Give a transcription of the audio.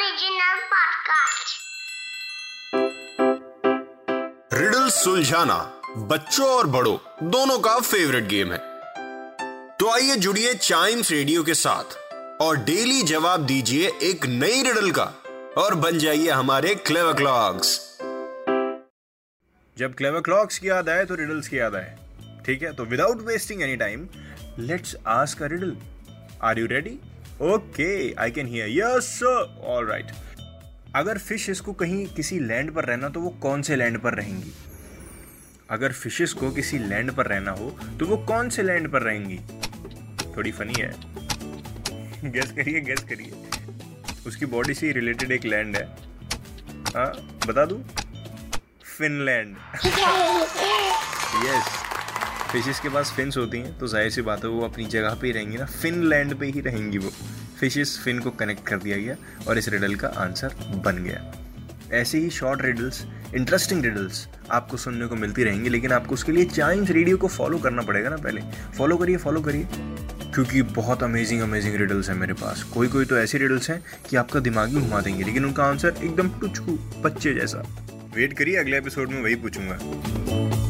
Original podcast. Riddle सुलझाना बच्चों और बड़ों, दोनों का फेवरेट गेम है। तो आइए जुड़िए चाइम्स रेडियो के साथ और डेली जवाब दीजिए एक नई रिडल का और बन जाइए हमारे क्लेवर क्लॉक्स जब क्लेवर क्लॉक्स की याद आए तो रिडल्स की याद आए। ठीक है? तो without wasting any time let's ask a riddle are you ready okay I can hear yes all right अगर फ़िश इसको कहीं किसी लैंड पर रहना तो वो कौन से लैंड पर रहेंगी? अगर फिशेस को किसी लैंड पर रहना हो तो वो कौन से लैंड पर रहेंगी? थोड़ी फनी है। गेस करिए गेस करिए। उसकी बॉडी से रिलेटेड एक लैंड है। हाँ बता दूँ? फिनलैंड यस फिशेस के पास फिन्स होती हैं तो ज़ाहिर सी बात है वो अपनी जगह पे ही रहेंगी ना। फिनलैंड पे ही रहेंगी वो। फिशेस फिन को कनेक्ट कर दिया गया और इस रिडल का आंसर बन गया। ऐसे ही शॉर्ट रिडल्स इंटरेस्टिंग रिडल्स आपको सुनने को मिलती रहेंगी, लेकिन आपको उसके लिए चाइम्स रेडियो को फॉलो करना पड़ेगा ना पहले। फॉलो करिए फॉलो करिए, क्योंकि बहुत अमेजिंग अमेजिंग रिडल्स हैं मेरे पास। कोई कोई तो ऐसे रिडल्स हैं कि आपका दिमाग भी घुमा देंगे, लेकिन उनका आंसर एकदम टुचकू, बच्चे जैसा। वेट करिए, अगले एपिसोड में वही पूछूँगा।